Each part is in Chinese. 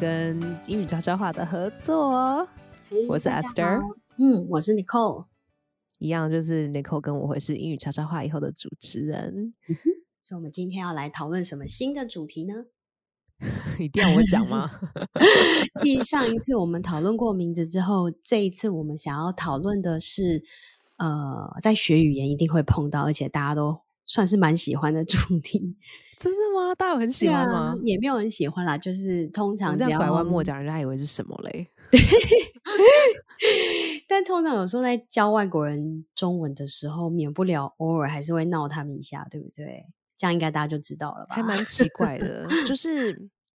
跟英语悄悄话的合作。我是 Esther，嗯，我是 Nicole，一样就是 Nicole 跟我会是英语悄悄话以后的主持人。所以，我们今天要来讨论什么新的主题呢？一定要我讲吗？继上一次我们讨论过名字之后，这一次我们想要讨论的是，呃，在学语言一定会碰到，而且大家都算是蛮喜欢的主题。真的吗？大家有很喜欢吗？也没有人喜欢啦，就是通常这样拐弯抹角，人家以为是什么嘞？但通常有时候在教外国人中文的时候，免不了偶尔还是会闹他们一下，对不对？这样应该大家就知道了吧？还蛮奇怪的，就是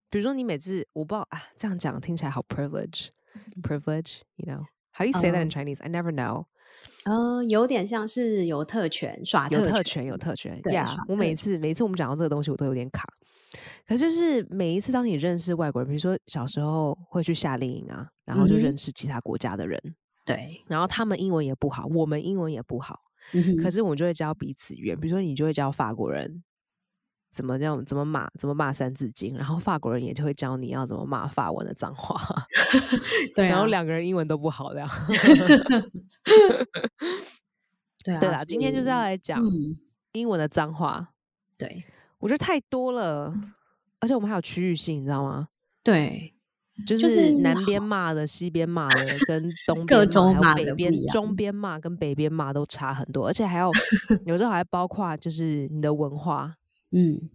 比如说你每次我不知道啊，这样讲听起来好 privilege，privilege，you know？How do you say that in Chinese？I never know。嗯，有点像是有特权耍特权，有特权。对呀，我每次每次我们讲到这个东西，我都有点卡。可就是每一次当你认识外国人，比如说小时候会去夏令营啊，然后就认识其他国家的人，对，然后他们英文也不好，我们英文也不好，可是我们就会教彼此语言。比如说你就会教法国人。怎么样？怎么骂？怎么骂《三字经》？然后法国人也就会教你要怎么骂法文的脏话。对，然后两个人英文都不好，这样。对啊，对啦，今天就是要来讲英文的脏话。对，我觉得太多了，而且我们还有区域性，你知道吗？对，就是南边骂的、西边骂的，跟 东各州骂的、北边、中边骂跟北边骂都差很多，而且还有有时候还包括就是你的文化。嗯，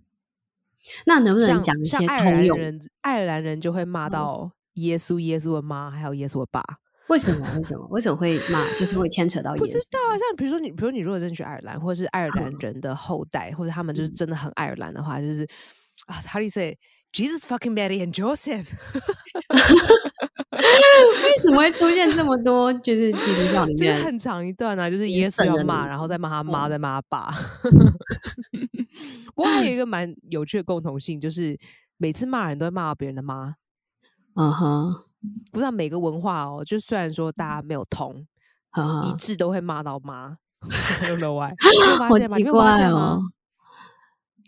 那能不能讲一些通用？爱尔兰人就会骂到耶稣，耶稣的妈，还有耶稣的爸。为什么？为什么？为什么会骂？就是会牵扯到耶稣？不知道啊。像比如说你，比如你如果真去爱尔兰，或者是爱尔兰人的后代，或者他们就是真的很爱尔兰的话，就是啊，How do you say Jesus fucking Mary and Joseph？为什么会出现这么多？就是基督教里面很长一段啊，就是耶稣要骂，然后再骂他妈，再骂他爸。不过还有一个蛮有趣的共同性，就是每次骂人都会骂到别人的妈。嗯哼，不知道每个文化哦，就虽然说大家没有同一致，都会骂到妈。don't know why，好奇怪哦。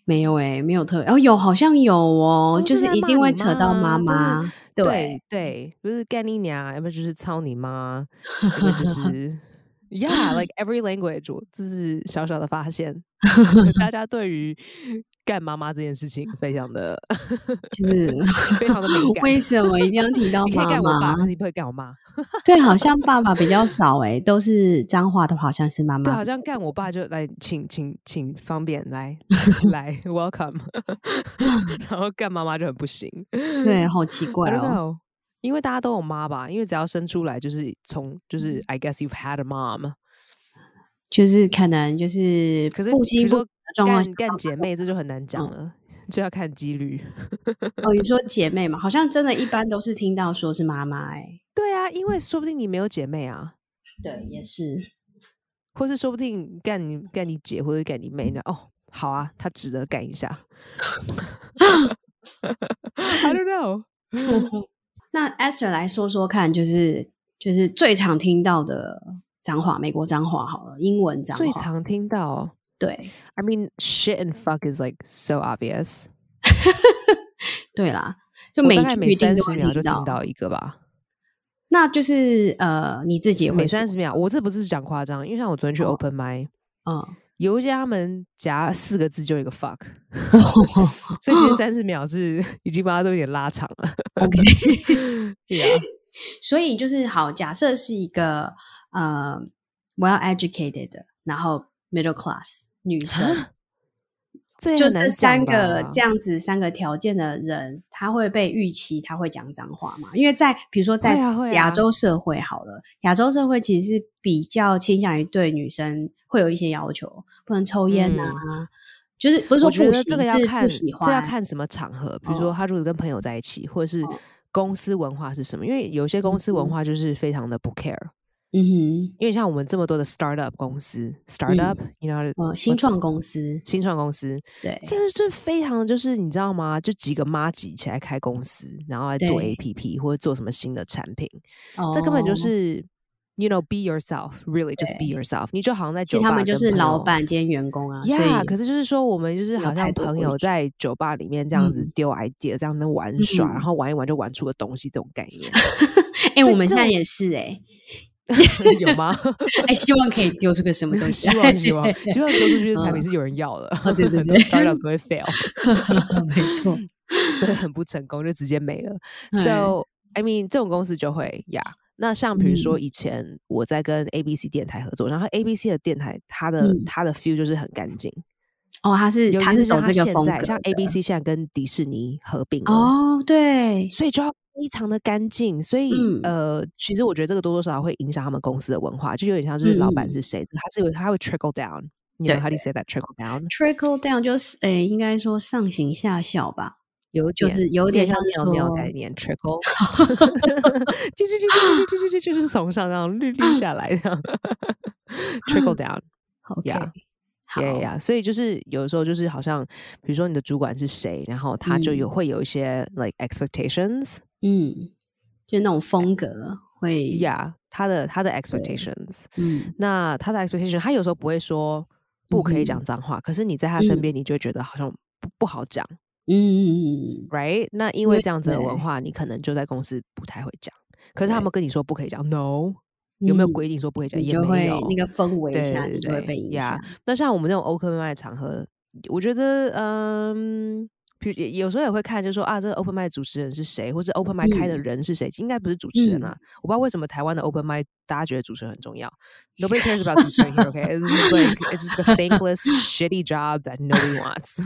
没有哎，没有特哦，有好像有哦，就是一定会扯到妈妈。对对，不是干你娘，要不就是操你妈，要不就 是。Yeah，like every language，这是小小的发现。大 家对于干妈妈这件事情非常的，就是非常的敏 感。为什么一定要提到妈妈？你不会干我妈？对，好像爸爸比较少哎，都是脏话的，好像是妈妈。对，好像干我爸就来，请请请方便来来 welcome，然后干妈妈就很不行。对，好奇怪哦。因为大家都有妈吧，因为只要生出来就是从就是 I guess you've had a mom，就是可能就是可是父亲说干干姐妹这就很难讲了，就要看几率。哦，你说姐妹嘛，好像真的一般都是听到说是妈妈哎。对啊，因为说不定你没有姐妹啊。对，也是，或是说不定干你干你姐或者干你妹呢？哦，好啊，他值得干一下。I don't know。那 Esther 来说说看，就是就是最常听到的脏话，美国脏话好了，英文脏话最常听到。对，I mean shit and fuck is like so obvious。对啦，就每句每三十秒就听到一个吧。那就是呃，你自己每三十秒，我这不是讲夸张，因为像我昨天去 open my，嗯。有一些他们夹四个字就一个 fuck，所以其实三十秒是 已经把它都有点拉长了。OK，对啊，所以就是好，假设是一个呃 well educated，然后 middle class 女生。就这三个这样子三个条件的人，他会被预期他会讲脏话嘛？因为在比如说在亚洲社会好了，亚洲社会其实是比较倾向于对女生会有一些要求，不能抽烟啊，就是不是说不行，是不喜欢，这要看什么场合。比如说他如果跟朋友在一起，或者是公司文化是什么？因为有些公司文化就是非常的不 care。嗯哼，因为像我们这么多的 startup 公司，startup，you know，新创公司，新创公司，对，这是这非常就是你知道吗？就几个妈挤起来开公司，然后来做 APP 或者做什么新的产品，这根本就是 you know be yourself really just be yourself，你就好像在酒吧，他们就是老板兼员工啊。Yeah，可是就是说我们就是好像朋友在酒吧里面这样子丢 idea，这样子玩耍，然后玩一玩就玩出个东西这种概念。哎，我们现在也是哎。有吗？哎，希望可以丢出个什么东西。希望希望希望丢出去的产品是有人要的。对对对，startup 不会 fail。没错，对，很不成功就直接没了。So I mean，这种公司就会呀。那像比如说以前我在跟 ABC 电台合作，然后 ABC 的电台，它的它的 feel 就是很干净。哦，它是它是走这个风格。像 ABC 现在跟迪士尼合并。哦，对，所以就要。非常的干净，所以呃，其实我觉得这个多多少少会影响他们公司的文化，就有点像就是老板是谁，他是有他会 trickle down，对，how do you say that trickle down？trickle down 就是诶，应该说上行下效吧，有就是有点像尿尿概念，trickle，就就就就就就就就是从上这样滤滤下来的，trickle down，OK，yeah 所以就是有时候就是好像比如说你的主管是谁，然后他就有会有一些 like expectations，嗯，就那种风格会，yeah，他的他的 expectations，嗯，那他的 expectations，他有时候不会说不可以讲脏话，可是你在他身边，你就觉得好像不不好讲。嗯嗯嗯，right？那因为这样子的文化，你可能就在公司不太会讲，可是他们跟你说不可以讲，no。有没有规定说不可以讲？也没有，那个氛围下你就会被影响。那像我们这种 open mic 场合，我觉得，嗯。有时候也会看，就说啊，这个 open m i 主持人是谁，或是 open m i 开的人是谁？应该不是主持人啊。我不知道为什么台湾的 open m i 大家觉得主持人很重要。Nobody cares about 主持人 here, OK? It's like it's just a thankless, shitty job that nobody wants.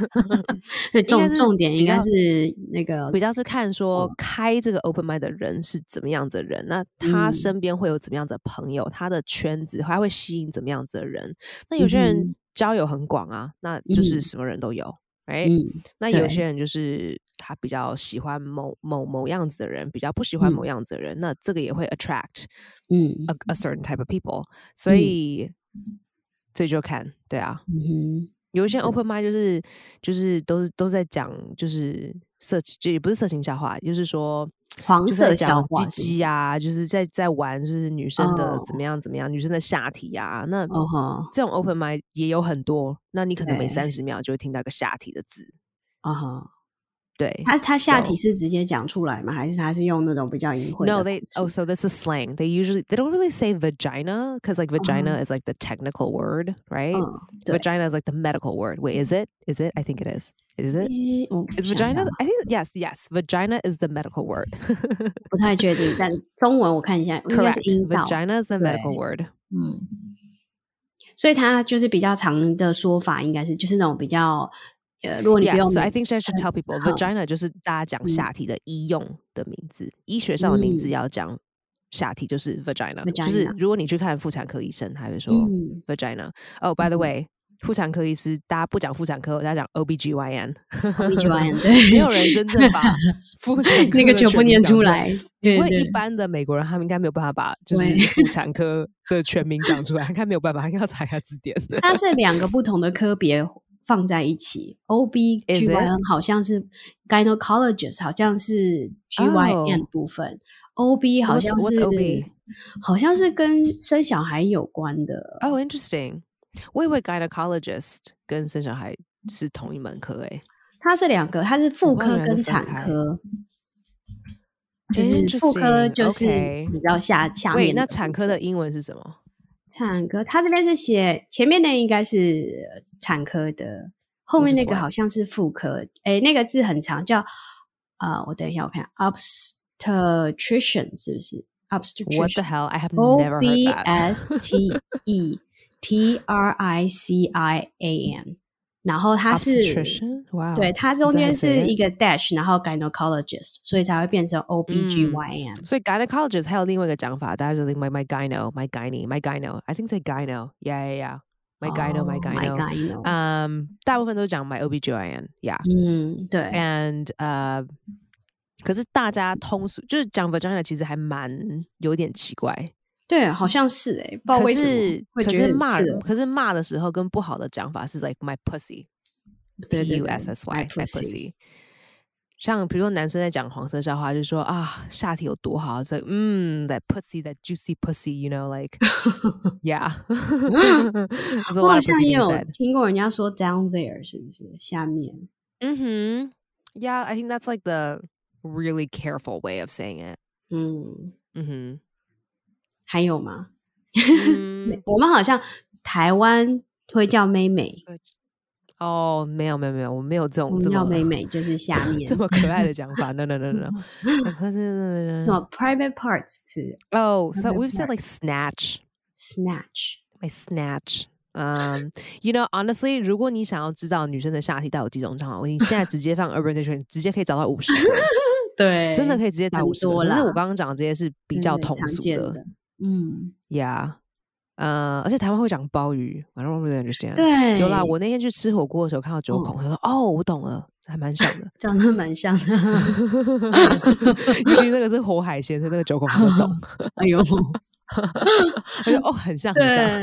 重重点应该是那个比较是看说开这个 open m i 的人是怎么样子的人，那他身边会有怎么样子的朋友，他的圈子还会吸引怎么样子的人。那有些人交友很广啊，那就是什么人都有。哎，那有些人就是他比较喜欢某某某样子的人，比较不喜欢某样子的人，那这个也会 attract 嗯 a a certain type of people，所以所以就看对啊，有一些 open mind 就是就是都是都在讲就是色情，就也不是色情笑话，就是说。黄色小鸡鸡呀，就是在在玩，就是女生的怎么样怎么样，女生的下体呀。那这种 open mind 也有很多。那你可能每三十秒就会听到个下体的字。啊哈。对，他他下体是直接讲出来吗？还是他是用那种比较隐晦？No, they oh, so this is slang. They usually they don't really say vagina because like vagina is like the technical word, right? Vagina is like the medical word. Wait, is it? Is it? I think it is. Is it? Is vagina? I think yes, yes. Vagina is the medical word. 不太确定，但中文我看一下，Correct. Vagina is the medical word. 嗯，所以它就是比较长的说法，应该是就是那种比较。如果你不用，I think I should tell people vagina 就是大家讲下体的医用的名字，医学上的名字要讲下体就是 vagina，就是如果你去看妇产科医生，他会说 vagina。哦，by the way， 妇产科医师大家不讲妇产科，大家讲 OBGYN，OBGYN 对，没有人真正把 妇产那个全部念出来，因为一般的美国人他们应该没有办法把就是 妇产科的全名讲出来，应该没有办法，应该要查一下字典。它是两个不同的科别。放在一起，O B G Y N 好像是 gynecologist，好像是 G Y N 部分，O B 好像是好像是跟生小孩有关的。哦，interesting，我以为 gynecologist 跟生小孩是同一门课诶。它是两个，它是妇科跟产科，就是妇科就是比较下下面。那产科的英文是什么？产科，它这边是写前面那应该是产科的，后面那个好像是妇科。哎，那个字很长，叫啊，我等一下我看，obstetrician 是不是？obstetrician？What the hell? I have never heard that. O B S T E T R I C I A N。然后它是，对，它中间是一个 dash，然后 gynecologist，所以才会变成 O B G Y N。所以 gynecologist 还有另外一个讲法，大家就 like my my gyno my gyne my gyno，I think say gyno，yeah yeah yeah，my gyno my gyno，嗯，大部分都讲 my O B G Y N，yeah，嗯，对，and 呃，可是大家通俗就是讲 vagina，其实还蛮有点奇怪。对，好像是哎，不知道为什么会觉得骂，可是骂的时候跟不好的讲法是 like my pussy，对对对，S S Y，my pussy。像比如说男生在讲黄色笑话，就说啊下体有多好，这嗯 that pussy that juicy pussy，you know like yeah。我好像也有听过人家说 down there 是不是下面？嗯哼，yeah，I think that's like the really careful way of saying it。嗯嗯哼，还有吗？我们好像台湾会叫妹妹。哦，没有没有没有，我没有这种这么妹妹，就是下面这么可爱的讲法。No no no no，什么 private parts 是哦，so we've said like snatch snatch my snatch。嗯，you know honestly，如果你想要知道女生的下体到底有几种账号，你现在直接放 Urban Dictionary，直接可以找到五十个。对，真的可以直接打五十个。可是我刚刚讲的这些是比较通俗的。嗯，Yeah。呃，而且台湾会讲鲍鱼，I don't really understand。对，有啦。我那天去吃火锅的时候看到九孔，他说：“哦，我懂了，还蛮像的，长得蛮像的。” 尤其那个是活海鲜，所以那个九孔我懂。哎呦，他说：“哦，很像，很像。”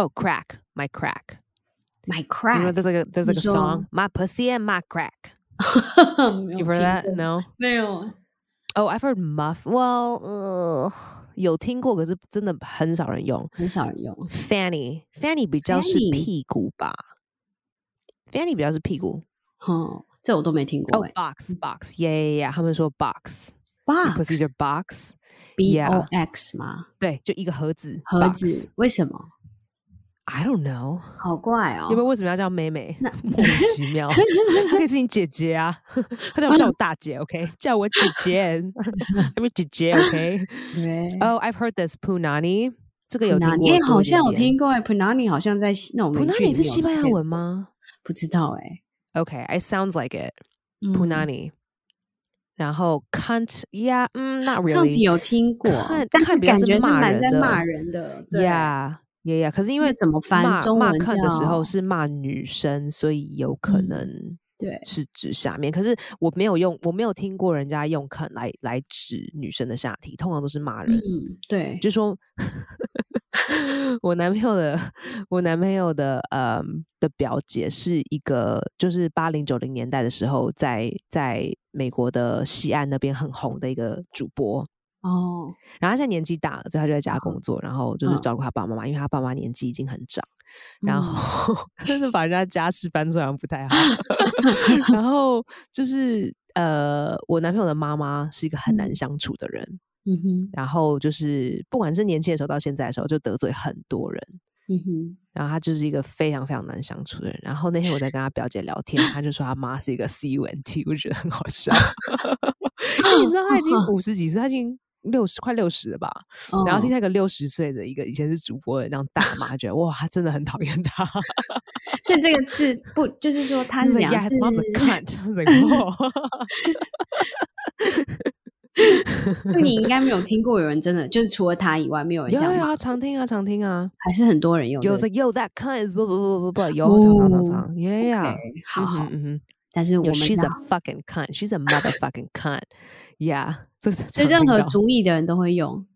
Oh, crack, my crack, my crack. You know, there's like a there's like a song, my pussy and my crack. You've heard that? No. 没有。Oh, I've heard muff. Well, uh, 有听过，可是真的很少人用，很少人用。Fanny, Fanny 比较是屁股吧？Fanny 比较是屁股。哦，这我都没听过。哦，box, box, yeah, yeah, yeah. 他们说 box, box, pussy 就 box, b o x 吗？对，就一个盒子。盒子为什么 ？I don't know，好怪哦！因为为什么要叫妹妹？莫名其妙，她可以是你姐姐啊，她叫我叫我大姐，OK？叫我姐姐，她是姐姐，OK？哦，I've heard this punani，这个有听过？哎，好像有听过哎，punani 好像在那种 punani 是西班牙文吗？不知道哎。OK，it sounds like it punani。然后 can't，yeah，嗯，not really。上次有听过，但是感觉是蛮在骂人的，Yeah。也呀，可是因为怎么翻中文看的时候是骂女生，所以有可能对是指下面。可是我没有用，我没有听过人家用“啃”来来指女生的下体，通常都是骂人。嗯，对，就说 我男朋友的我男朋友的呃的表姐是一个，就是八零九零年代的时候，在在美国的西岸那边很红的一个主播。哦，然后他现在年纪大了，所以他就在家工作，然后就是照顾他爸爸妈妈，因为他爸妈年纪已经很长，然后 真的把人家家事搬出来不太好。然后就是呃，我男朋友的妈妈是一个很难相处的人，嗯哼。然后就是不管是年轻的时候到现在的时候，就得罪很多人，嗯哼。然后他就是一个非常非常难相处的人。然后那天我在跟他表姐聊天，他就说他妈是一个 C U N T，我觉得很好笑。你知道他已经五十几岁，他已经。六十快六十了吧，然后听那个六十岁的一个以前是主播的这样大骂，觉得哇，他真的很讨厌他。所以这个字不就是说他是两次看，所以你应该没有听过有人真的就是除了他以外，没有人这样啊，常听啊，常听啊，还是很多人用。有在 Yo that kind 不不不不不有常常常常，Yeah，好好，嗯哼。但是我们 She's a fucking cunt，She's a motherfucking cunt，Yeah。所以任何主意的人都会用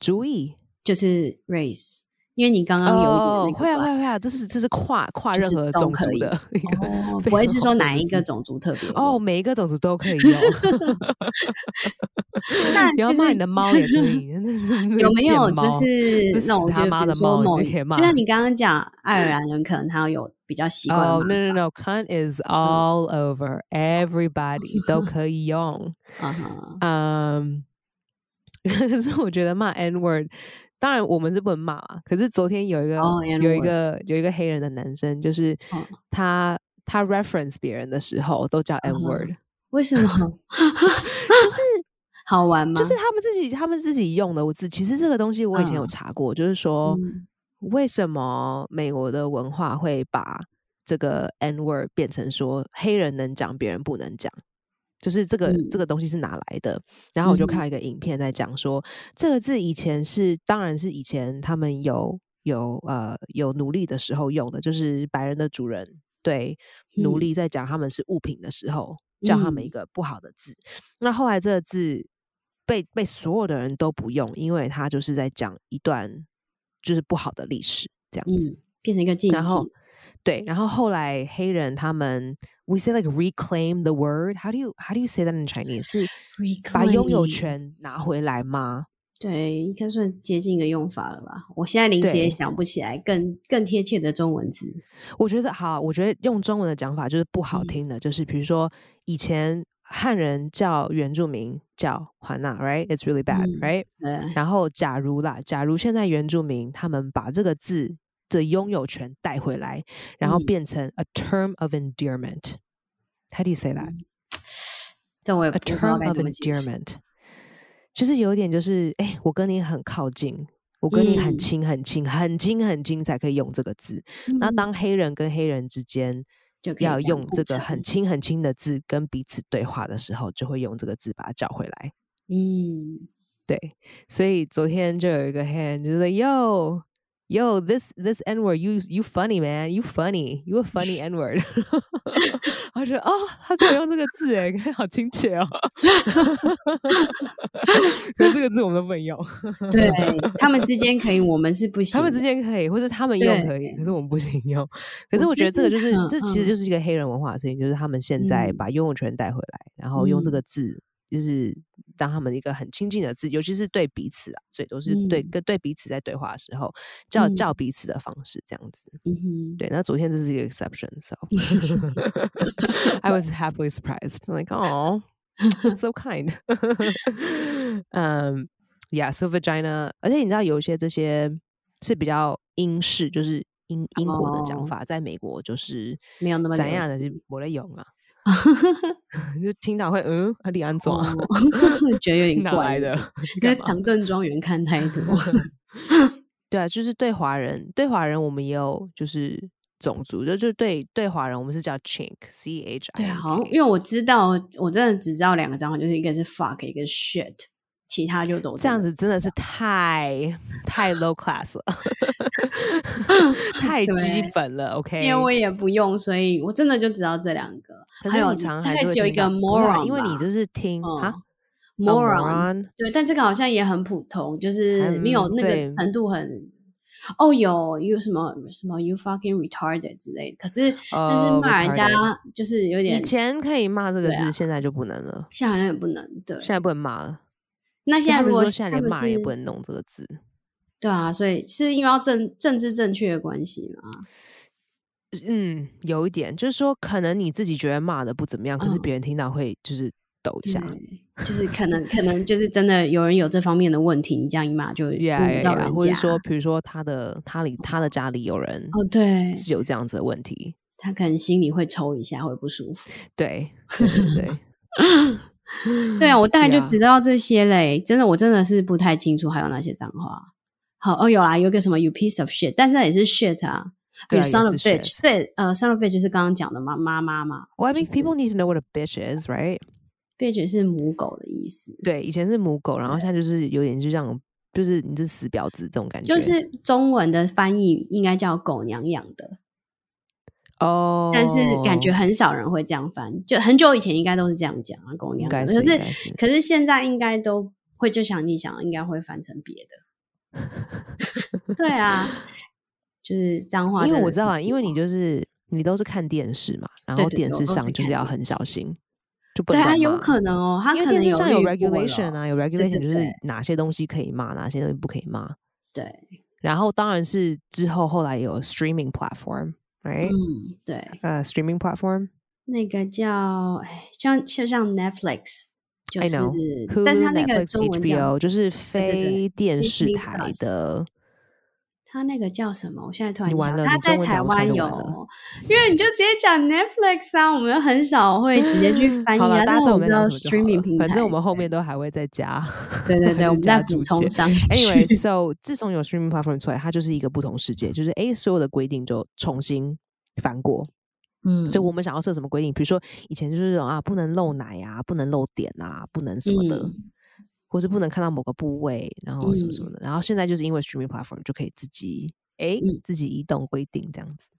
主意，就是 race，因为你刚刚有会啊会啊会啊，这是这是跨跨任何种族的，不会是说哪一个种族特别哦，每一个种族都可以用。那你要骂你的猫也可以，有没有就是那种他妈的猫？就像你刚刚讲爱尔兰人，可能他有比较习惯。哦，no no no，cunt is all over everybody 都可以用。嗯，可是我觉得骂 n word，当然我们是不能骂啊。可是昨天有一个有一个有一个黑人的男生，就是他他 reference 别人的时候都叫 n word，为什么？就是 好玩吗？就是他们自己他们自己用的。我自其实这个东西我以前有查过，就是说为什么美国的文化会把这个 n word 变成说黑人能讲，别人不能讲。就是这个这个东西是哪来的？然后我就看一个影片在讲说，这个字以前是，当然是以前他们有有呃有奴隶的时候用的，就是白人的主人对奴隶在讲他们是物品的时候，叫他们一个不好的字。那后来这个字被被所有的人都不用，因为他就是在讲一段就是不好的历史，这样子变成一个禁忌。对，然后后来黑人他们，we say like reclaim the word. How do you how do you say that in Chinese? 是把拥有权拿回来吗？对，应该算接近一个用法了吧。我现在临时也想不起来更更贴切的中文字。我觉得好，我觉得用中文的讲法就是不好听的，就是比如说以前汉人叫原住民叫华纳，right? It's really bad, right? 对。然后假如啦，假如现在原住民他们把这个字的拥有权带回来，然后变成 a term of endearment。How do you say that？这我也 a term of endearment，就是有点就是，哎，我跟你很靠近，我跟你很亲很亲很亲很亲，才可以用这个字。那当黑人跟黑人之间就要用这个很亲很亲的字跟彼此对话的时候，就会用这个字把它叫回来。嗯，对，所以昨天就有一个黑人就是哟。Yo, this this N word, you you funny man, you funny, you a funny N word。我觉得哦，他可以用这个字哎，好亲切哦。可是这个字我们都不能用。对他们之间可以，我们是不行。他们之间可以，或者他们用可以，可是我们不行用。可是我觉得这个就是，这其实就是一个黑人文化的事情，就是他们现在把拥有权带回来，然后用这个字。就是当他们一个很亲近的字，尤其是对彼此啊，所以都是对跟对彼此在对话的时候叫叫彼此的方式这样子。对，那昨天这是一个 exception，so I was happily surprised. Like, oh, so kind. 嗯，Yeah, so vagina. 而且你知道有一些这些是比较英式，就是英英国的讲法，在美国就是没有那么怎样的，就我在用啊。就听到会嗯，李安总，觉得有点怪的，因为唐顿庄园看太多。对啊，就是对华人，对华人我们也有就是种族，就就对对华人，我们是叫 chink，c h i。对啊，好，因为我知道，我真的只知道两个脏话，就是一个是 fuck，一个 shit。其他就都这样子，真的是太太 low class 了，太基本了。OK，因为我也不用，所以我真的就知道这两个。还有还有一个 moron，因为你就是听啊 moron，对，但这个好像也很普通，就是没有那个程度很。哦，有有什么什么 you fucking retarded 之类的，可是但是骂人家就是有点。以前可以骂这个字，现在就不能了。现在好像也不能，对，现在不能骂了。那现在如果现在连骂也不能弄这个字，对啊，所以是因为要政政治正确的关系吗？嗯，有一点，就是说可能你自己觉得骂的不怎么样，可是别人听到会就是抖一下，就是可能可能就是真的有人有这方面的问题，你这样一骂就误到人或者说。比如说他的他里他的家里有人哦，对，是有这样子的问题，他可能心里会抽一下，会不舒服，对对对。对 啊，我大概就知道这些嘞。真的，我真的是不太清楚还有哪些脏话。好哦，有啦，有个什么 “you piece of shit”，但是也是 shit 啊。有 “son of bitch”，这呃，“son of bitch” 就是刚刚讲的妈妈妈嘛。Well, I mean, people need to know what a bitch is, right? Bitch 是母狗的意思。对，以前是母狗，然后现在就是有点就这样，就是你是死婊子这种感觉。就是中文的翻译应该叫“狗娘养的”。哦，但是感觉很少人会这样翻，就很久以前应该都是这样讲啊，公娘。可是可是现在应该都会就像你想，应该会翻成别的。对啊，就是脏话。因为我知道啊，因为你就是你都是看电视嘛，然后电视上就是要很小心，就不对啊，有可能哦，他可能有有 regulation 啊，有 regulation 就是哪些东西可以骂，哪些东西不可以骂。对，然后当然是之后后来有 streaming platform。right？嗯，对，呃，streaming platform，那个叫像就像 Netflix，就是，但是它那个中文叫就是非电视台的。他那个叫什么？我现在突然想，他在台湾有，因为你就直接讲 Netflix 啊，我们很少会直接去翻译啊。但是我知道 streaming 平台，反正我们后面都还会再加。对对对，我们在补充上。Anyway，so 自从有 streaming platform 出来，它就是一个不同世界，就是哎，所有的规定就重新翻过。嗯，所以我们想要设什么规定？比如说以前就是啊，不能漏奶啊，不能漏点啊，不能什么的。或是不能看到某个部位，然后什么什么的，然后现在就是因为 streaming platform 就可以自己哎，自己移动规定这样子，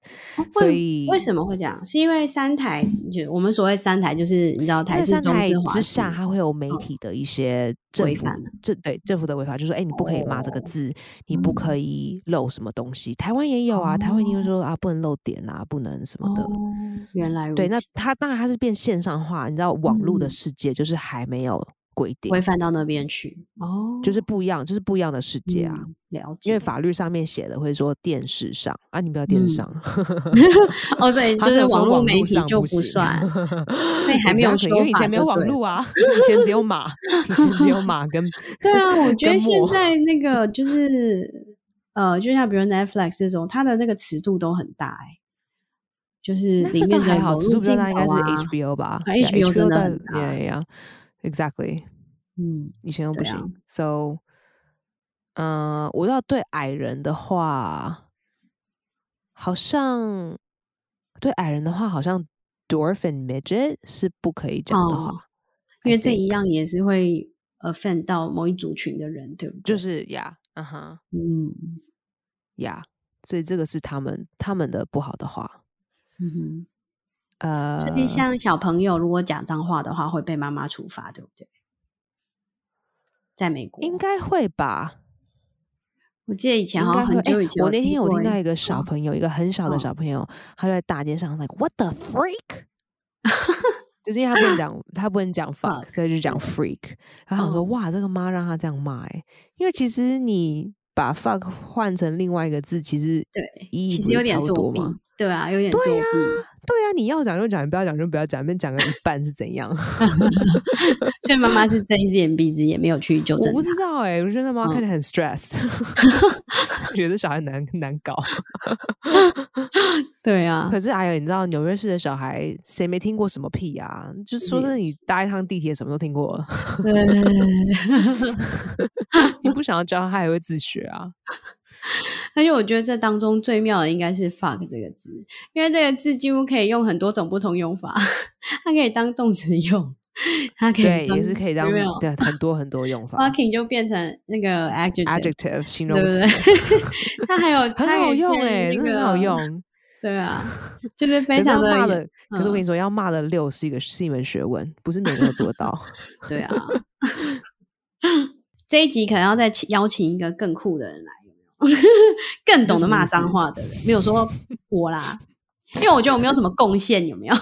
所以为什么会这样？是因为三台就我们所谓三台，就是你知道台式、中式、华之下，它会有媒体的一些政府，政对政府的违法，就是说，哎，你不可以骂这个字，你不可以漏什么东西。台湾也有啊，台湾因为说啊，不能漏点啊，不能什么的。原来对，那它当然它是变线上化，你知道，网络的世界就是还没有。规定规范到那边去哦，就是不一样，就是不一样的世界啊。了解，因为法律上面写的会说电视上啊，你不要电视上 哦，所以就是网络媒体就不算。对，还没有说因为以前没有网络啊，以前只有马，以前只有马跟 对啊。我觉得现在那个就是呃，就像比如 Netflix 这种，它的那个尺度都很大哎，就是里面还好，尺度应该是 HBO 吧？HBO 真的很大。Exactly，嗯，以前又不行。So，嗯，我要对矮人的话，好像对矮人的话，好像 dwarf and midget 是不可以讲的话，因为这一样也是会 offend 到某一族群的人，对不对？就是呀，嗯哼，嗯，呀，所以这个是他们他们的不好的话，嗯哼。呃，所以像小朋友如果讲脏话的话，会被妈妈处罚，对不对？在美国应该会吧？我记得以前好像很久以前，我那天有听到一个小朋友，一个很小的小朋友，他在大街上，like what the freak，就是因为他不能讲，他不能讲 fuck，所以就讲 freak。然后我说哇，这个妈让他这样骂，哎，因为其实你。把 fuck 换成另外一个字，其实对，其实有点作弊，对啊，有点作弊，对啊，你要讲就讲，你不要讲就不要讲，边讲个一半是怎样？所以妈妈是睁一只眼闭一只眼，没有去纠正。我不知道哎，我觉得妈妈看起来很 stressed，觉得小孩难难搞。对啊，可是哎呀，你知道纽约市的小孩谁没听过什么屁啊？就说是你搭一趟地铁什么都听过，你不想要教他，他也会自学啊。而且我觉得这当中最妙的应该是 fuck 这个字，因为这个字几乎可以用很多种不同用法，它可以当动词用，它可以也是可以当对很多很多用法。fucking 就变成那个 adjective 形容词，它还有很好用哎，很好用。对啊，就是非常的骂的。可是我跟你说，要骂的六是一个是一门学问，不是每个都做到。对啊，这一集可能要再邀请一个更酷的人来？更懂得骂脏话的人，没有说我啦，因为我觉得我没有什么贡献，有没有？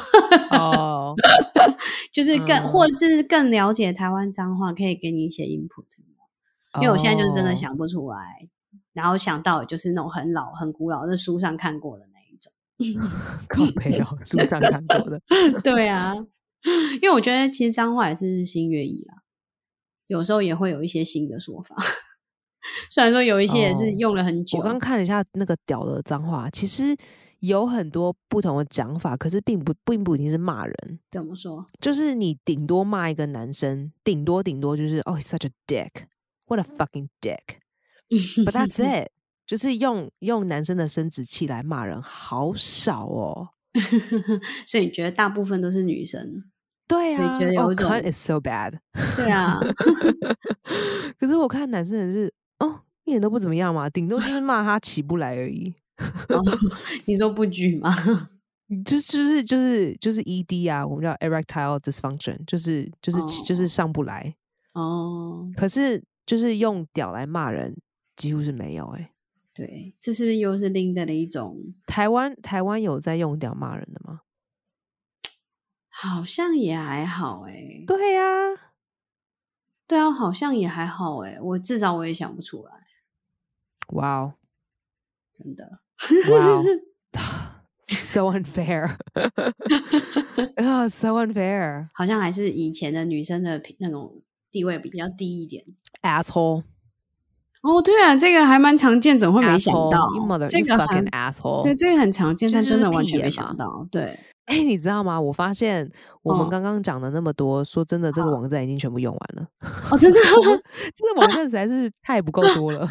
哦，就是更或者是更了解台湾脏话，可以给你一些 input。因为我现在就是真的想不出来，然后想到就是那种很老、很古老的书上看过的那一种。靠没有，书上看过的。对啊，因为我觉得其实脏话也是日新月异啦，有时候也会有一些新的说法。虽然说有一些也是用了很久。我刚看了一下那个屌的脏话，其实有很多不同的讲法，可是并不并不一定是骂人。怎么说？就是你顶多骂一个男生，顶多顶多就是哦，such a dick，what a fucking dick，but that's it。就是用用男生的生殖器来骂人，好少哦。所以你觉得大部分都是女生？对啊，觉得有种 is so bad。对啊，可是我看男生也是哦，一点都不怎么样嘛，顶多就是骂他起不来而已。你说不举吗？就 就是就是就是 ED 啊，我们叫 erectile dysfunction，就是就是就是上不来哦。可是就是用屌来骂人，几乎是没有哎。对，这是不是又是另的的一种？台湾台湾有在用屌骂人的吗？好像也还好哎。对呀，对啊，好像也还好哎。我至少我也想不出来。哇哦，真的，哇哦，so unfair，啊，so unfair，好像还是以前的女生的那种地位比较低一点，asshole。哦，对啊，这个还蛮常见，怎么会没想到？你 mother？這個跟 asshole，对，这个很常见，但真的完全没想到。对，哎，你知道吗？我发现我们刚刚讲的那么多，说真的，这个网站已经全部用完了。哦，真的，这个网站实在是太不够多了。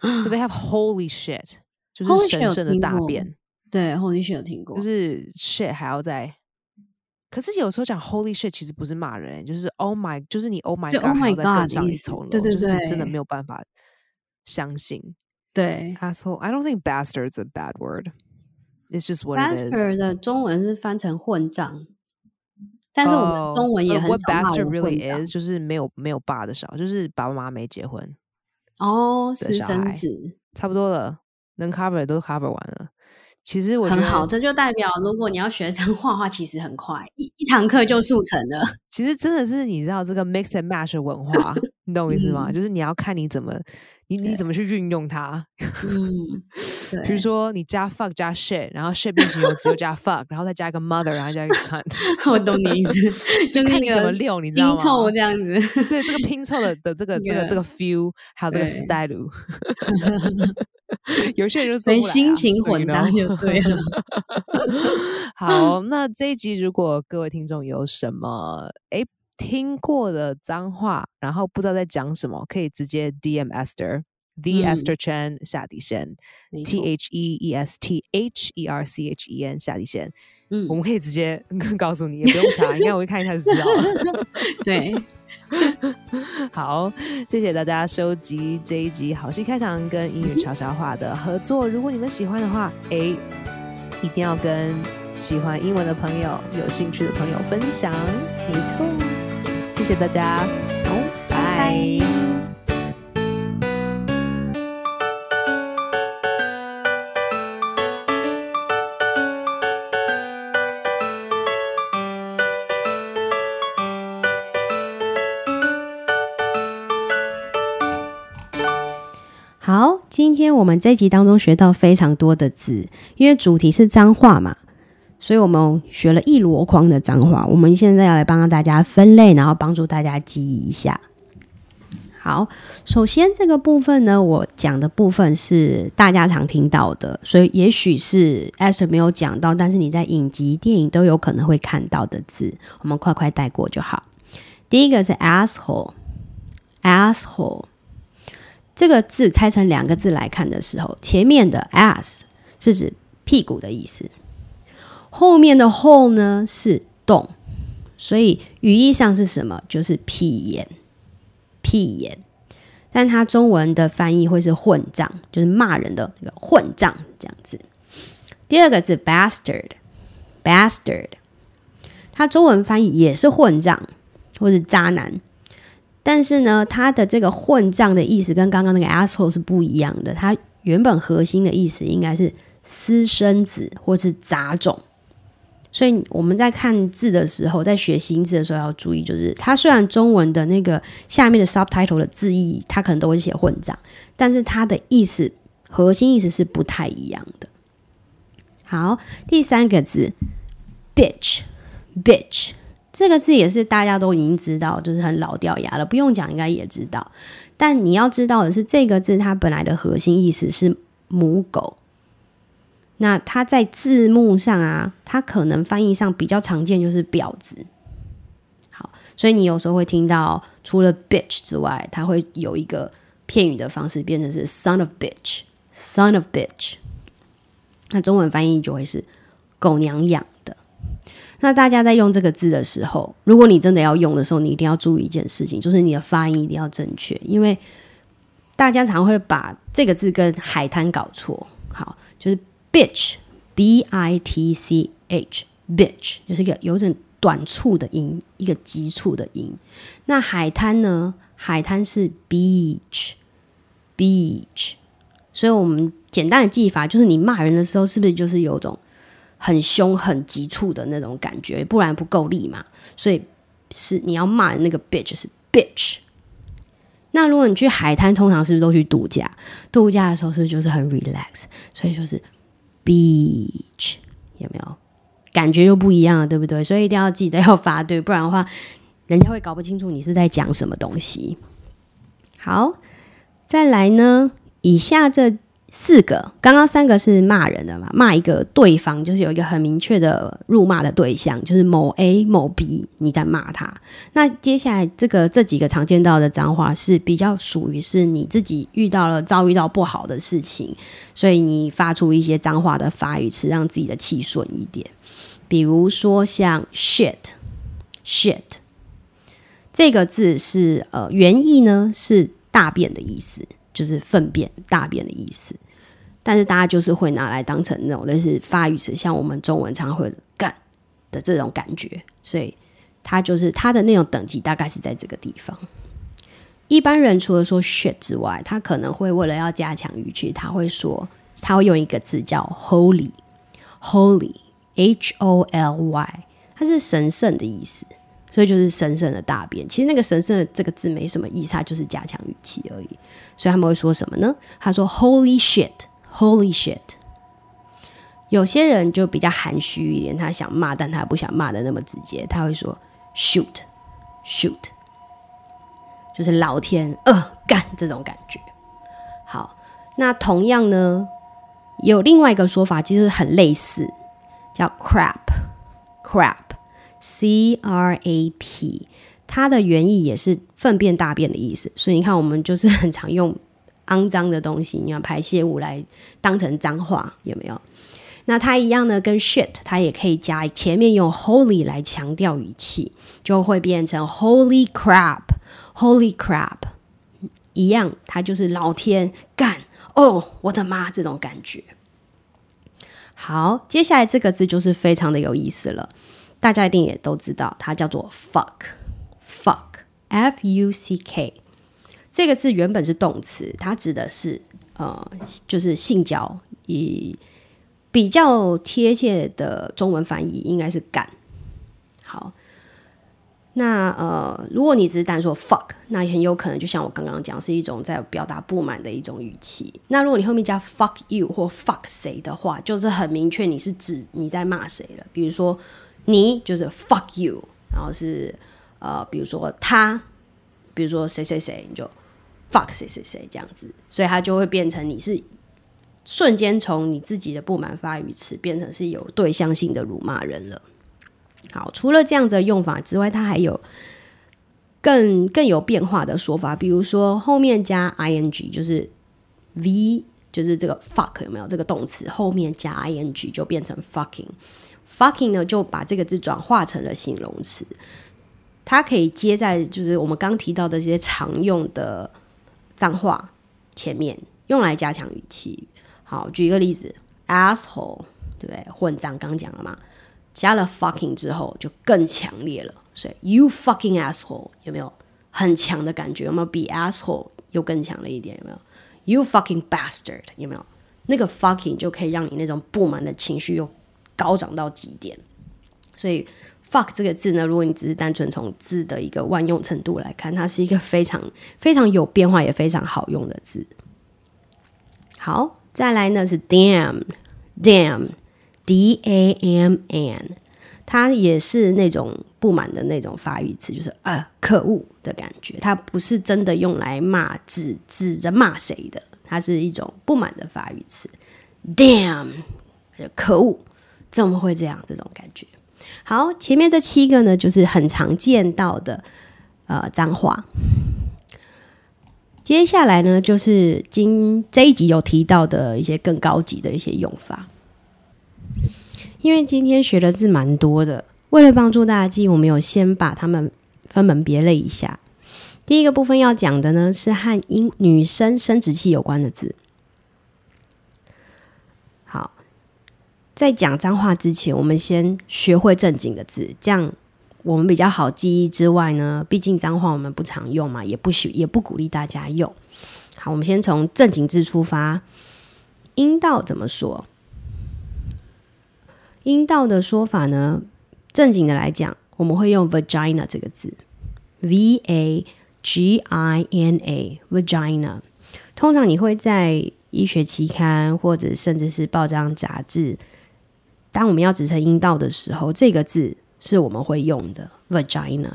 So they have holy shit，就是神圣的大便。对，holy shit 有听过，就是 shit 还要在。可是有时候讲 Holy shit，其实不是骂人，就是 Oh my，就是你 Oh my God，再更上一层楼，对对对，真的没有办法相信。对，asshole。I don't think bastard's a bad word. It's just what it is. Bastard 的中文是翻成混账，但是我们中文也很少骂人 really is 就是没有没有爸的少，就是爸爸妈妈没结婚哦，私生子差不多了，能 cover 都 cover 完了。其实我很好，这就代表如果你要学脏话的话，其实很快，一一堂课就速成了。其实真的是你知道这个 mix and match 文化，你懂我意思吗？就是你要看你怎么，你你怎么去运用它。嗯，比如说你加 fuck 加 shit，然后 shit 变形容词又加 fuck，然后再加一个 mother，然后加一个 cunt。我懂你意思，就看你怎么溜，你知道吗？拼凑这样子。对，这个拼凑的的这个这个这个 feel，还有这个 style。有些人就随心情混搭就对了。好，那这一集如果各位听众有什么哎听过的脏话，然后不知道在讲什么，可以直接 DM Esther，The Esther Chen 下底线，T H E E S T H E R C H E N 下底线。嗯，我们可以直接 告诉你，也不用查，应该我一看一下就知道了。对。好，谢谢大家收集这一集好戏开场跟英语悄悄话的合作。如果你们喜欢的话，哎，一定要跟喜欢英文的朋友、有兴趣的朋友分享。没错，谢谢大家，好，拜。好，今天我们这集当中学到非常多的字，因为主题是脏话嘛，所以我们学了一箩筐的脏话。我们现在要来帮大家分类，然后帮助大家记忆一下。好，首先这个部分呢，我讲的部分是大家常听到的，所以也许是 Esther 没有讲到，但是你在影集、电影都有可能会看到的字，我们快快带过就好。第一个是 asshole，asshole。这个字拆成两个字来看的时候，前面的 ass 是指屁股的意思，后面的 hole 呢是洞，所以语义上是什么？就是屁眼，屁眼。但它中文的翻译会是混账，就是骂人的那个混账这样子。第二个字 bastard，bastard，它中文翻译也是混账或者渣男。但是呢，它的这个混账的意思跟刚刚那个 asshole 是不一样的。它原本核心的意思应该是私生子或是杂种。所以我们在看字的时候，在学新字的时候要注意，就是它虽然中文的那个下面的 subtitle 的字义，它可能都会写混账，但是它的意思核心意思是不太一样的。好，第三个字 bitch，bitch。这个字也是大家都已经知道，就是很老掉牙了，不用讲，应该也知道。但你要知道的是，这个字它本来的核心意思是母狗。那它在字幕上啊，它可能翻译上比较常见就是婊子。好，所以你有时候会听到除了 bitch 之外，它会有一个片语的方式变成是 son of bitch，son of bitch。那中文翻译就会是狗娘养的。那大家在用这个字的时候，如果你真的要用的时候，你一定要注意一件事情，就是你的发音一定要正确，因为大家常会把这个字跟海滩搞错。好，就是 bitch，b i t c h，bitch，就是一个有点短促的音，一个急促的音。那海滩呢？海滩是 beach，beach。所以我们简单的记法就是，你骂人的时候，是不是就是有种？很凶、很急促的那种感觉，不然不够力嘛。所以是你要骂的那个 bitch 是 bitch。那如果你去海滩，通常是不是都去度假？度假的时候是不是就是很 relax？所以就是 beach，有没有感觉又不一样了，对不对？所以一定要记得要发对，不然的话，人家会搞不清楚你是在讲什么东西。好，再来呢，以下这。四个，刚刚三个是骂人的嘛？骂一个对方，就是有一个很明确的辱骂的对象，就是某 A 某 B，你在骂他。那接下来这个这几个常见到的脏话是比较属于是你自己遇到了遭遇到不好的事情，所以你发出一些脏话的发语词，让自己的气顺一点。比如说像 shit，shit 这个字是呃原意呢是大便的意思。就是粪便、大便的意思。但是大家就是会拿来当成那种类似发语词，像我们中文常会干的这种感觉，所以它就是它的那种等级大概是在这个地方。一般人除了说 shit 之外，他可能会为了要加强语气，他会说他会用一个字叫 holy，holy，h o l y，它是神圣的意思，所以就是神圣的大便。其实那个神圣的这个字没什么意思，它就是加强语气而已。所以他们会说什么呢？他说 holy shit Holy shit。有些人就比较含蓄一点，他想骂，但他不想骂的那么直接，他会说 shoot，shoot。就是老天呃干这种感觉。好，那同样呢，有另外一个说法，其实很类似，叫 crap，crap，c r a p，它的原意也是粪便大便的意思。所以你看，我们就是很常用肮脏的东西，你要排泄物来当成脏话，有没有？那它一样呢，跟 shit，它也可以加前面用 holy 来强调语气，就会变成 holy crap。Holy crap！一样，它就是老天干哦，我的妈，这种感觉。好，接下来这个字就是非常的有意思了，大家一定也都知道，它叫做 fuck，fuck，f u c k。这个字原本是动词，它指的是呃，就是性交，以比较贴切的中文翻译应该是干。好。那呃，如果你只是单说 fuck，那很有可能就像我刚刚讲，是一种在表达不满的一种语气。那如果你后面加 fuck you 或 fuck 谁的话，就是很明确你是指你在骂谁了。比如说你就是 fuck you，然后是呃，比如说他，比如说谁谁谁，你就 fuck 谁谁谁这样子，所以它就会变成你是瞬间从你自己的不满发语词，变成是有对象性的辱骂人了。好，除了这样子的用法之外，它还有更更有变化的说法，比如说后面加 ing，就是 v，就是这个 fuck 有没有这个动词后面加 ing 就变成 fucking，fucking 呢就把这个字转化成了形容词，它可以接在就是我们刚提到的这些常用的脏话前面，用来加强语气。好，举一个例子，asshole，对不对？混账，刚讲了嘛。加了 fucking 之后就更强烈了，所以 you fucking asshole 有没有很强的感觉？有没有比 asshole 又更强了一点？有没有？you fucking bastard 有没有？那个 fucking 就可以让你那种不满的情绪又高涨到极点。所以 fuck 这个字呢，如果你只是单纯从字的一个万用程度来看，它是一个非常非常有变化也非常好用的字。好，再来呢是 damn，damn。D A M N，它也是那种不满的那种发语词，就是啊，可恶的感觉。它不是真的用来骂指指着骂谁的，它是一种不满的发语词。Damn，可恶，怎么会这样？这种感觉。好，前面这七个呢，就是很常见到的呃脏话。接下来呢，就是今这一集有提到的一些更高级的一些用法。因为今天学的字蛮多的，为了帮助大家记，我们有先把它们分门别类一下。第一个部分要讲的呢，是和英女生生殖器有关的字。在讲脏话之前，我们先学会正经的字，这样我们比较好记忆。之外呢，毕竟脏话我们不常用嘛，也不许也不鼓励大家用。好，我们先从正经字出发，阴道怎么说？阴道的说法呢，正经的来讲，我们会用 vagina 这个字，v a g i n a，vagina。通常你会在医学期刊或者甚至是报章杂志，当我们要指称阴道的时候，这个字是我们会用的 vagina。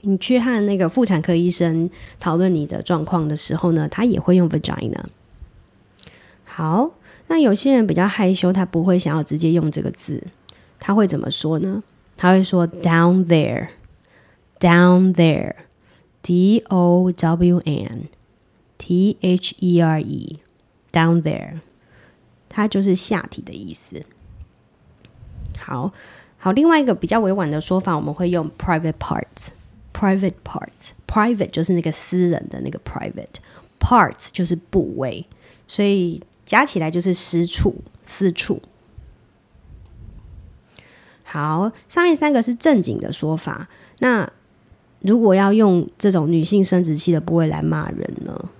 你去和那个妇产科医生讨论你的状况的时候呢，他也会用 vagina。好。那有些人比较害羞，他不会想要直接用这个字，他会怎么说呢？他会说 down there，down there，d o w n t h e r e，down there，它就是下体的意思。好好，另外一个比较委婉的说法，我们会用 private parts，private parts，private 就是那个私人的那个 private。parts 就是部位，所以加起来就是私处、私处。好，上面三个是正经的说法。那如果要用这种女性生殖器的部位来骂人呢？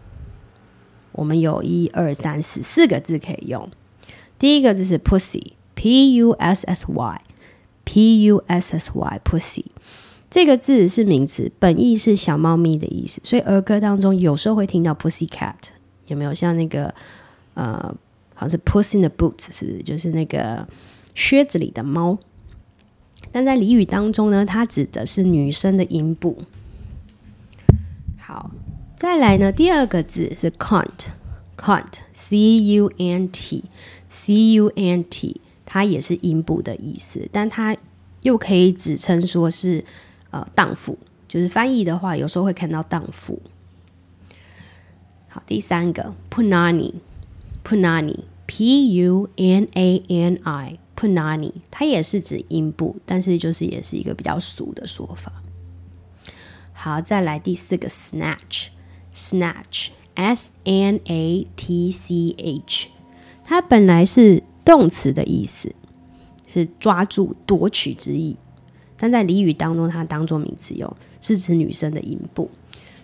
我们有一二三四四个字可以用。第一个字是 pussy Pussy, pussy, pussy。这个字是名词，本意是小猫咪的意思，所以儿歌当中有时候会听到 pussy cat，有没有？像那个呃，好像是 puss in the boots，是不是？就是那个靴子里的猫。但在俚语当中呢，它指的是女生的阴部。好，再来呢，第二个字是 cunt，cunt，c u n t，c u n t，它也是阴部的意思，但它又可以指称说是呃荡妇，就是翻译的话，有时候会看到荡妇。好，第三个 punani，punani，p u n a n i。punani，它也是指阴部，但是就是也是一个比较俗的说法。好，再来第四个 snatch，snatch，s n a t c h，它本来是动词的意思，是抓住、夺取之意，但在俚语当中，它当做名词用，是指女生的阴部。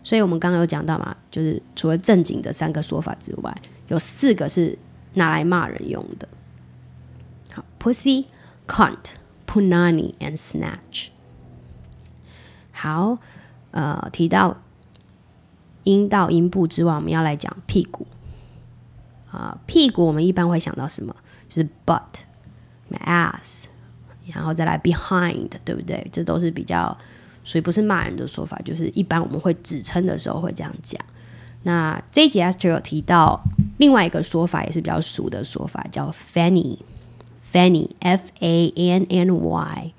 所以我们刚刚有讲到嘛，就是除了正经的三个说法之外，有四个是拿来骂人用的。好 Pussy, cunt, punani, and snatch。好，呃，提到阴道、阴部之外，我们要来讲屁股。啊，屁股我们一般会想到什么？就是 butt, ass，然后再来 behind，对不对？这都是比较属于不是骂人的说法，就是一般我们会指称的时候会这样讲。那这一节 Esther 有提到另外一个说法，也是比较俗的说法，叫 fanny。Fanny, F A N N Y，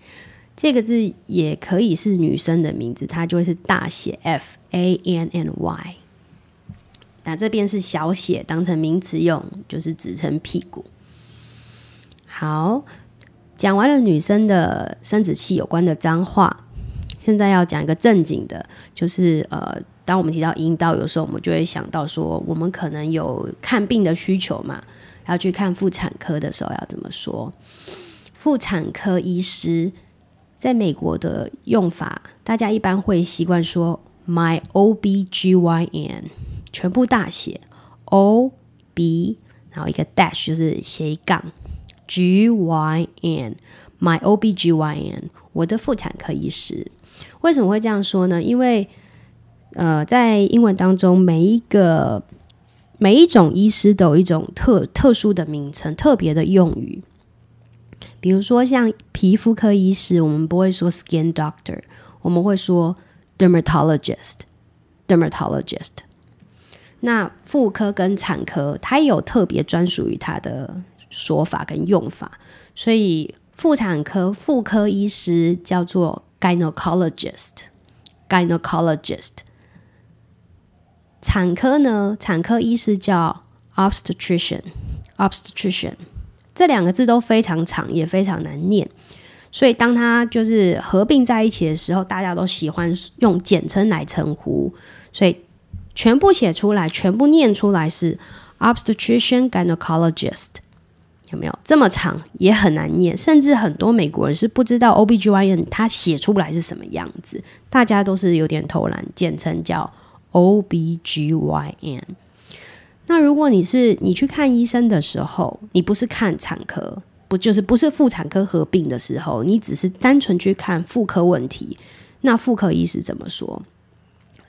这个字也可以是女生的名字，它就会是大写 F A N N Y。那这边是小写，当成名词用，就是指称屁股。好，讲完了女生的生殖器有关的脏话，现在要讲一个正经的，就是呃，当我们提到阴道，有时候我们就会想到说，我们可能有看病的需求嘛。要去看妇产科的时候要怎么说？妇产科医师在美国的用法，大家一般会习惯说 “my O B G Y N”，全部大写 O B，然后一个 dash 就是斜杠 G Y N，my O B G Y N，我的妇产科医师。为什么会这样说呢？因为呃，在英文当中每一个每一种医师都有一种特特殊的名称，特别的用语。比如说，像皮肤科医师，我们不会说 skin doctor，我们会说 dermatologist。dermatologist。那妇科跟产科，它有特别专属于它的说法跟用法。所以，妇产科妇科医师叫做 gynecologist。gynecologist。产科呢？产科医师叫 obstetrician，obstetrician 这两个字都非常长，也非常难念，所以当它就是合并在一起的时候，大家都喜欢用简称来称呼，所以全部写出来，全部念出来是 obstetrician gynecologist，有没有这么长也很难念？甚至很多美国人是不知道 OBGYN 他写出来是什么样子，大家都是有点偷懒，简称叫。O B G Y N。那如果你是你去看医生的时候，你不是看产科，不就是不是妇产科合并的时候，你只是单纯去看妇科问题，那妇科医师怎么说？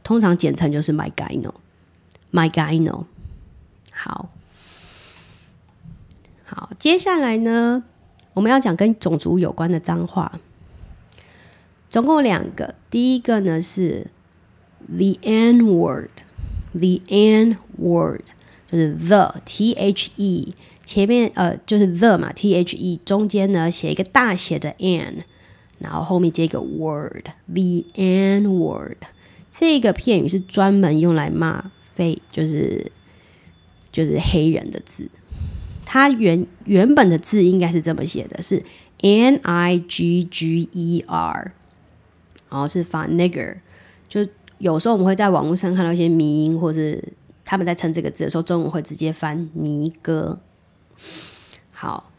通常简称就是 My Gyno，My Gyno。好，好，接下来呢，我们要讲跟种族有关的脏话，总共两个，第一个呢是。The N word，the N word 就是 the T H E 前面呃就是 the 嘛 T H E 中间呢写一个大写的 N，然后后面接一个 word，the N word 这个片语是专门用来骂非就是就是黑人的字，它原原本的字应该是这么写的，是 N I G G E R，然后是发 nigger 就。有时候我们会在网络上看到一些迷音，或是他们在称这个字的时候，中文会直接翻尼哥。好，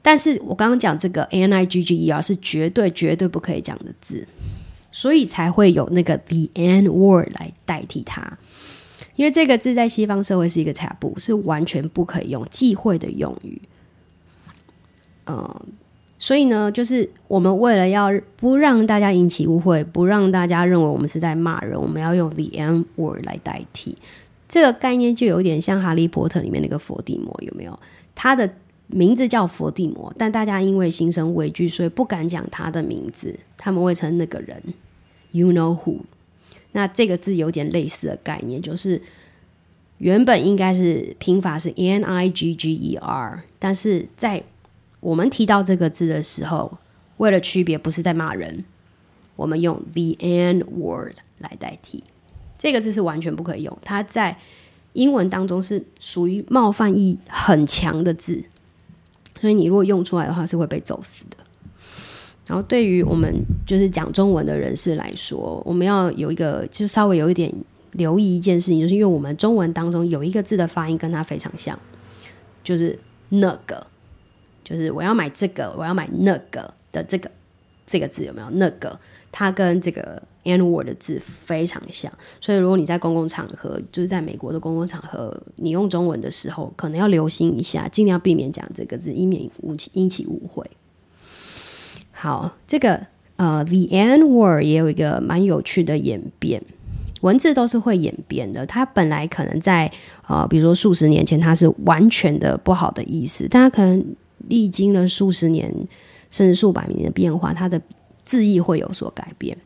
但是我刚刚讲这个 n i g g e r 是绝对绝对不可以讲的字，所以才会有那个 the n word 来代替它。因为这个字在西方社会是一个查布是完全不可以用忌讳的用语。嗯，所以呢，就是我们为了要不让大家引起误会，不让大家认为我们是在骂人，我们要用 the n word 来代替。这个概念就有点像《哈利波特》里面那个伏地魔，有没有？他的名字叫伏地魔，但大家因为心生畏惧，所以不敢讲他的名字，他们会称那个人 “You know who”。那这个字有点类似的概念，就是原本应该是拼法是 n i g g e r，但是在我们提到这个字的时候，为了区别，不是在骂人，我们用 the n word 来代替。这个字是完全不可以用，它在英文当中是属于冒犯意很强的字，所以你如果用出来的话，是会被揍死的。然后，对于我们就是讲中文的人士来说，我们要有一个，就稍微有一点留意一件事情，就是因为我们中文当中有一个字的发音跟它非常像，就是那个，就是我要买这个，我要买那个的这个这个字有没有？那个，它跟这个 N word 的字非常像，所以如果你在公共场合，就是在美国的公共场合，你用中文的时候，可能要留心一下，尽量避免讲这个字，以免误引起误会。好，这个呃，the N word 也有一个蛮有趣的演变，文字都是会演变的。它本来可能在呃，比如说数十年前，它是完全的不好的意思，但它可能历经了数十年甚至数百年的变化，它的字义会有所改变。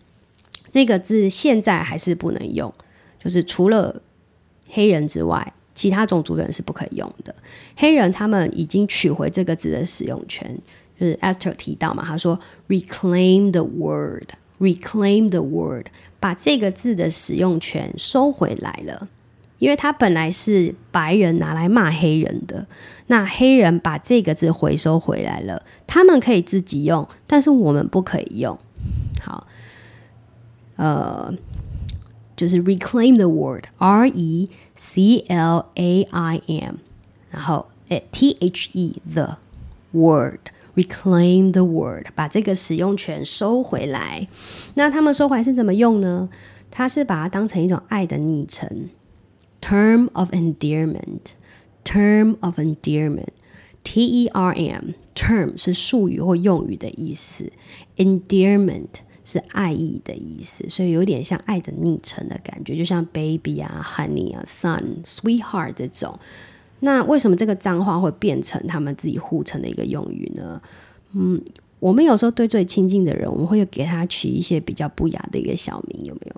这个字现在还是不能用，就是除了黑人之外，其他种族的人是不可以用的。黑人他们已经取回这个字的使用权。就是 Esther 提到嘛，他说 “reclaim the word”，“reclaim the word”，把这个字的使用权收回来了，因为它本来是白人拿来骂黑人的，那黑人把这个字回收回来了，他们可以自己用，但是我们不可以用。好，呃，就是 “reclaim the word”，R E C L A I M，然后 T H E the word。Reclaim the word，把这个使用权收回来。那他们收回来是怎么用呢？他是把它当成一种爱的昵称，term of endearment，term of endearment，T E R M，term 是术语或用语的意思，endearment 是爱意的意思，所以有点像爱的昵称的感觉，就像 baby 啊、honey 啊、son、sweetheart 这种。那为什么这个脏话会变成他们自己互称的一个用语呢？嗯，我们有时候对最亲近的人，我们会给他取一些比较不雅的一个小名，有没有？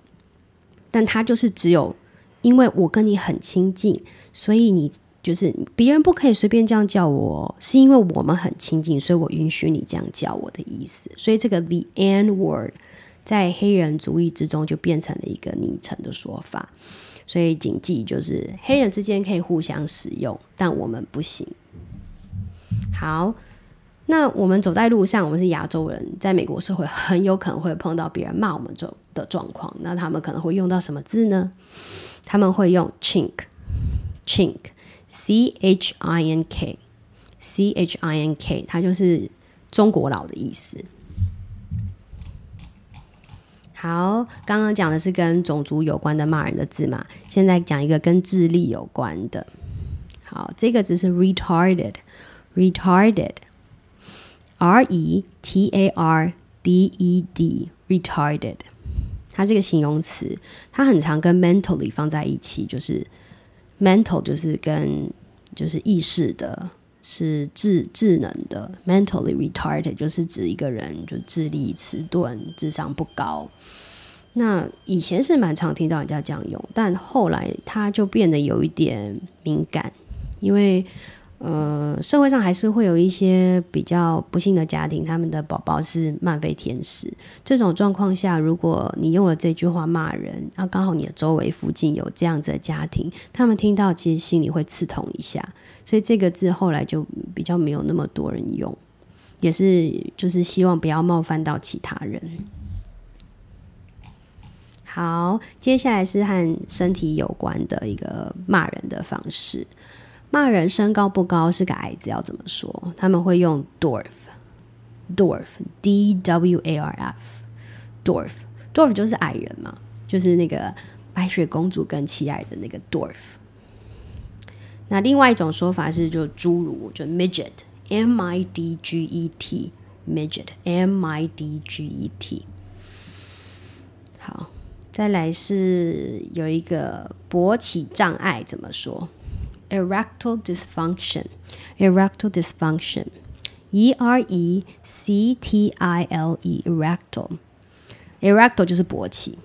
但他就是只有因为我跟你很亲近，所以你就是别人不可以随便这样叫我，是因为我们很亲近，所以我允许你这样叫我的意思。所以这个 the N word 在黑人族裔之中就变成了一个昵称的说法。所以谨记，就是黑人之间可以互相使用，但我们不行。好，那我们走在路上，我们是亚洲人，在美国社会很有可能会碰到别人骂我们这的状况。那他们可能会用到什么字呢？他们会用 chink，chink，c h i n k，c h i n k，它就是中国佬的意思。好，刚刚讲的是跟种族有关的骂人的字嘛，现在讲一个跟智力有关的。好，这个字是 retarded，retarded，r e t a r d e d，retarded。它这个形容词，它很常跟 mentally 放在一起，就是 mental 就是跟就是意识的。是智智能的，mentally retarded 就是指一个人就智力迟钝、智商不高。那以前是蛮常听到人家这样用，但后来他就变得有一点敏感，因为。呃，社会上还是会有一些比较不幸的家庭，他们的宝宝是慢飞天使。这种状况下，如果你用了这句话骂人，那刚好你的周围附近有这样子的家庭，他们听到其实心里会刺痛一下。所以这个字后来就比较没有那么多人用，也是就是希望不要冒犯到其他人。好，接下来是和身体有关的一个骂人的方式。骂人身高不高是个矮子要怎么说？他们会用 dwarf，dwarf，d w a r f，dwarf，dwarf 就是矮人嘛，就是那个白雪公主跟七矮的那个 dwarf。那另外一种说法是就侏儒，就 midget，m i d g e t，midget，m i d g e t。好，再来是有一个勃起障碍，怎么说 ？erectile dysfunction，erectile dysfunction，e r e c t i l e，erectile，erectile 就是勃起，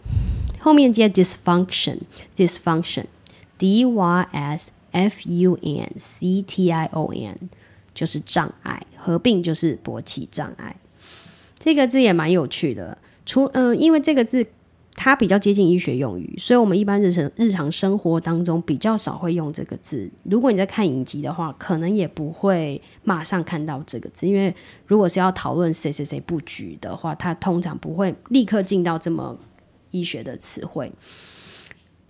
后面接 dysfunction，dysfunction，d y s f u n c t i o n，就是障碍，合并就是勃起障碍。这个字也蛮有趣的，除嗯，因为这个字。 它比较接近医学用语，所以我们一般日常日常生活当中比较少会用这个字。如果你在看影集的话，可能也不会马上看到这个字，因为如果是要讨论谁谁谁布局的话，它通常不会立刻进到这么医学的词汇。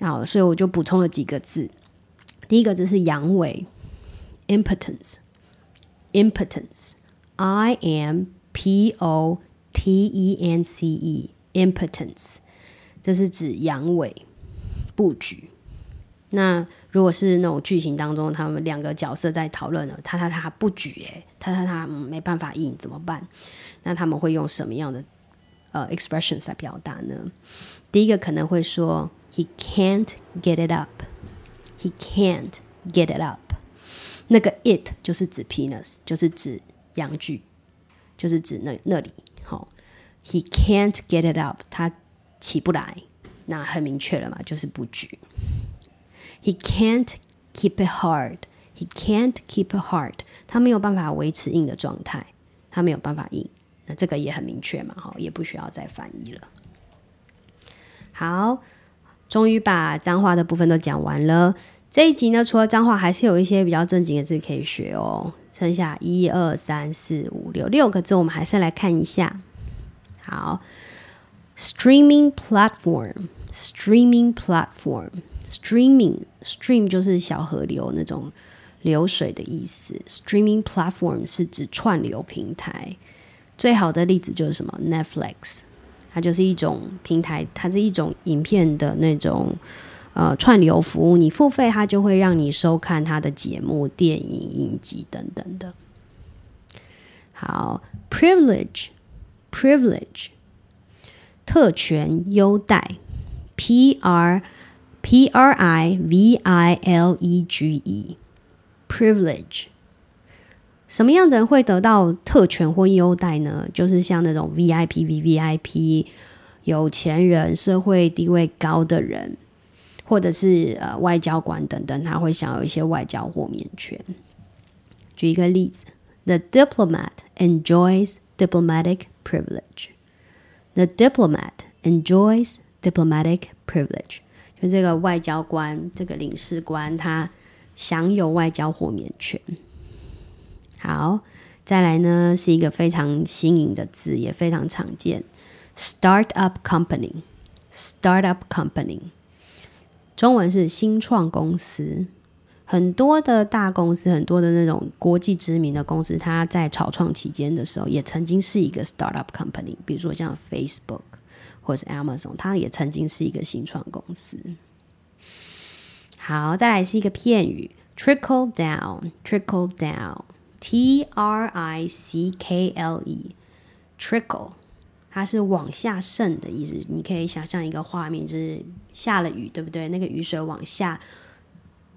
好，所以我就补充了几个字。第一个字是阳痿，impotence，impotence，i m p o t e n c e，impotence。这是指阳痿布局。那如果是那种剧情当中，他们两个角色在讨论了，他他他布局，哎，他他他没办法硬怎么办？那他们会用什么样的呃 expressions 来表达呢？第一个可能会说 He can't get it up. He can't get it up. 那个 it 就是指 penis，就是指阳具，就是指那那里。好，He can't get it up. 他起不来，那很明确了嘛，就是不举。He can't keep it hard. He can't keep it hard. 他没有办法维持硬的状态，他没有办法硬。那这个也很明确嘛，哈，也不需要再翻译了。好，终于把脏话的部分都讲完了。这一集呢，除了脏话，还是有一些比较正经的字可以学哦。剩下一二三四五六六个字，我们还是来看一下。好。Streaming platform, streaming platform, streaming stream 就是小河流那种流水的意思。Streaming platform 是指串流平台。最好的例子就是什么？Netflix，它就是一种平台，它是一种影片的那种呃串流服务。你付费，它就会让你收看它的节目、电影、影集等等的。好，privilege, privilege。特权优待，P R P R I V I L E G E，privilege。什么样的人会得到特权或优待呢？就是像那种 V I P V V I P，有钱人、社会地位高的人，或者是呃外交官等等，他会享有一些外交豁免权。举一个例子：The diplomat enjoys diplomatic privilege。The diplomat enjoys diplomatic privilege，就这个外交官，这个领事官，他享有外交豁免权。好，再来呢，是一个非常新颖的字，也非常常见，startup company。startup company，中文是新创公司。 很多的大公司，很多的那种国际知名的公司，它在草创期间的时候，也曾经是一个 startup company。比如说像 Facebook 或是 Amazon，它也曾经是一个新创公司。好，再来是一个片语，trickle down，trickle down，T R I C K L E，trickle，它是往下渗的意思。你可以想象一个画面，就是下了雨，对不对？那个雨水往下。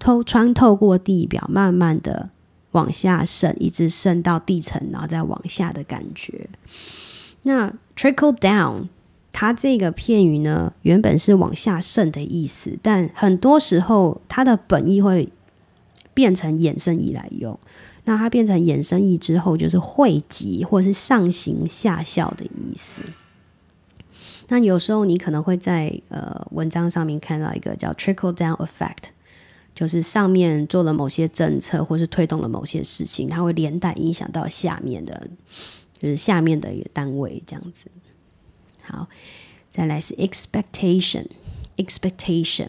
透穿透过地表，慢慢的往下渗，一直渗到地层，然后再往下的感觉。那 trickle down，它这个片语呢，原本是往下渗的意思，但很多时候它的本意会变成衍生意来用。那它变成衍生意之后，就是汇集或是上行下效的意思。那有时候你可能会在呃文章上面看到一个叫 trickle down effect。就是上面做了某些政策，或是推动了某些事情，它会连带影响到下面的，就是下面的一个单位这样子。好，再来是 expectation，expectation，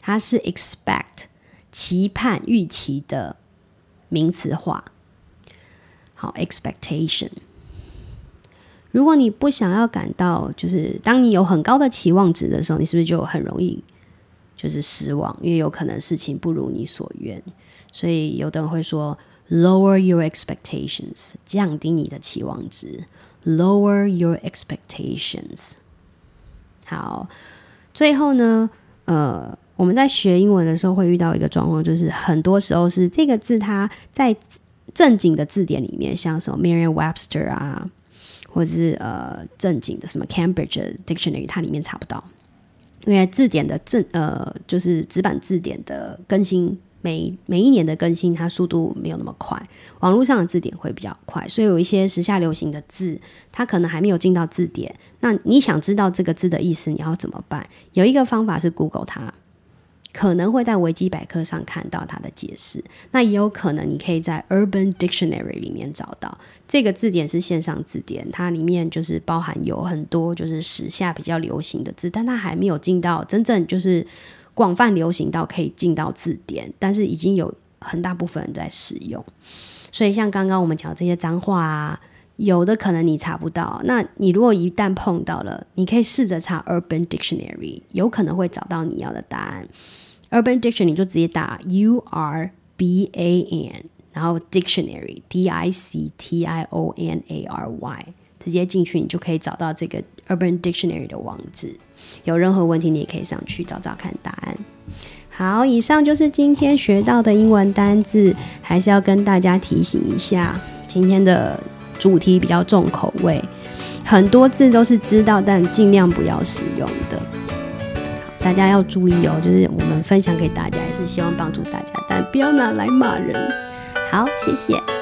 它是 expect 期盼、预期的名词化。好，expectation。如果你不想要感到，就是当你有很高的期望值的时候，你是不是就很容易就是失望？因为有可能事情不如你所愿，所以有的人会说 lower your expectations，降低你的期望值。Lower your expectations。好，最后呢，呃，我们在学英文的时候会遇到一个状况，就是很多时候是这个字它在正经的字典里面，像什么 Merriam-Webster 啊，或者是呃正经的什么 Cambridge Dictionary，它里面查不到，因为字典的正呃就是纸板字典的更新。每每一年的更新，它速度没有那么快，网络上的字典会比较快，所以有一些时下流行的字，它可能还没有进到字典。那你想知道这个字的意思，你要怎么办？有一个方法是 Google 它，可能会在维基百科上看到它的解释。那也有可能你可以在 Urban Dictionary 里面找到这个字典是线上字典，它里面就是包含有很多就是时下比较流行的字，但它还没有进到真正就是。广泛流行到可以进到字典，但是已经有很大部分人在使用。所以像刚刚我们讲这些脏话啊，有的可能你查不到。那你如果一旦碰到了，你可以试着查 Urban Dictionary，有可能会找到你要的答案。Urban Dictionary 就直接打 U R B A N，然后 Dictionary D I C T I O N A R Y，直接进去你就可以找到这个 Urban Dictionary 的网址。有任何问题，你也可以上去找找看答案。好，以上就是今天学到的英文单字，还是要跟大家提醒一下，今天的主题比较重口味，很多字都是知道，但尽量不要使用的。大家要注意哦，就是我们分享给大家，也是希望帮助大家，但不要拿来骂人。好，谢谢。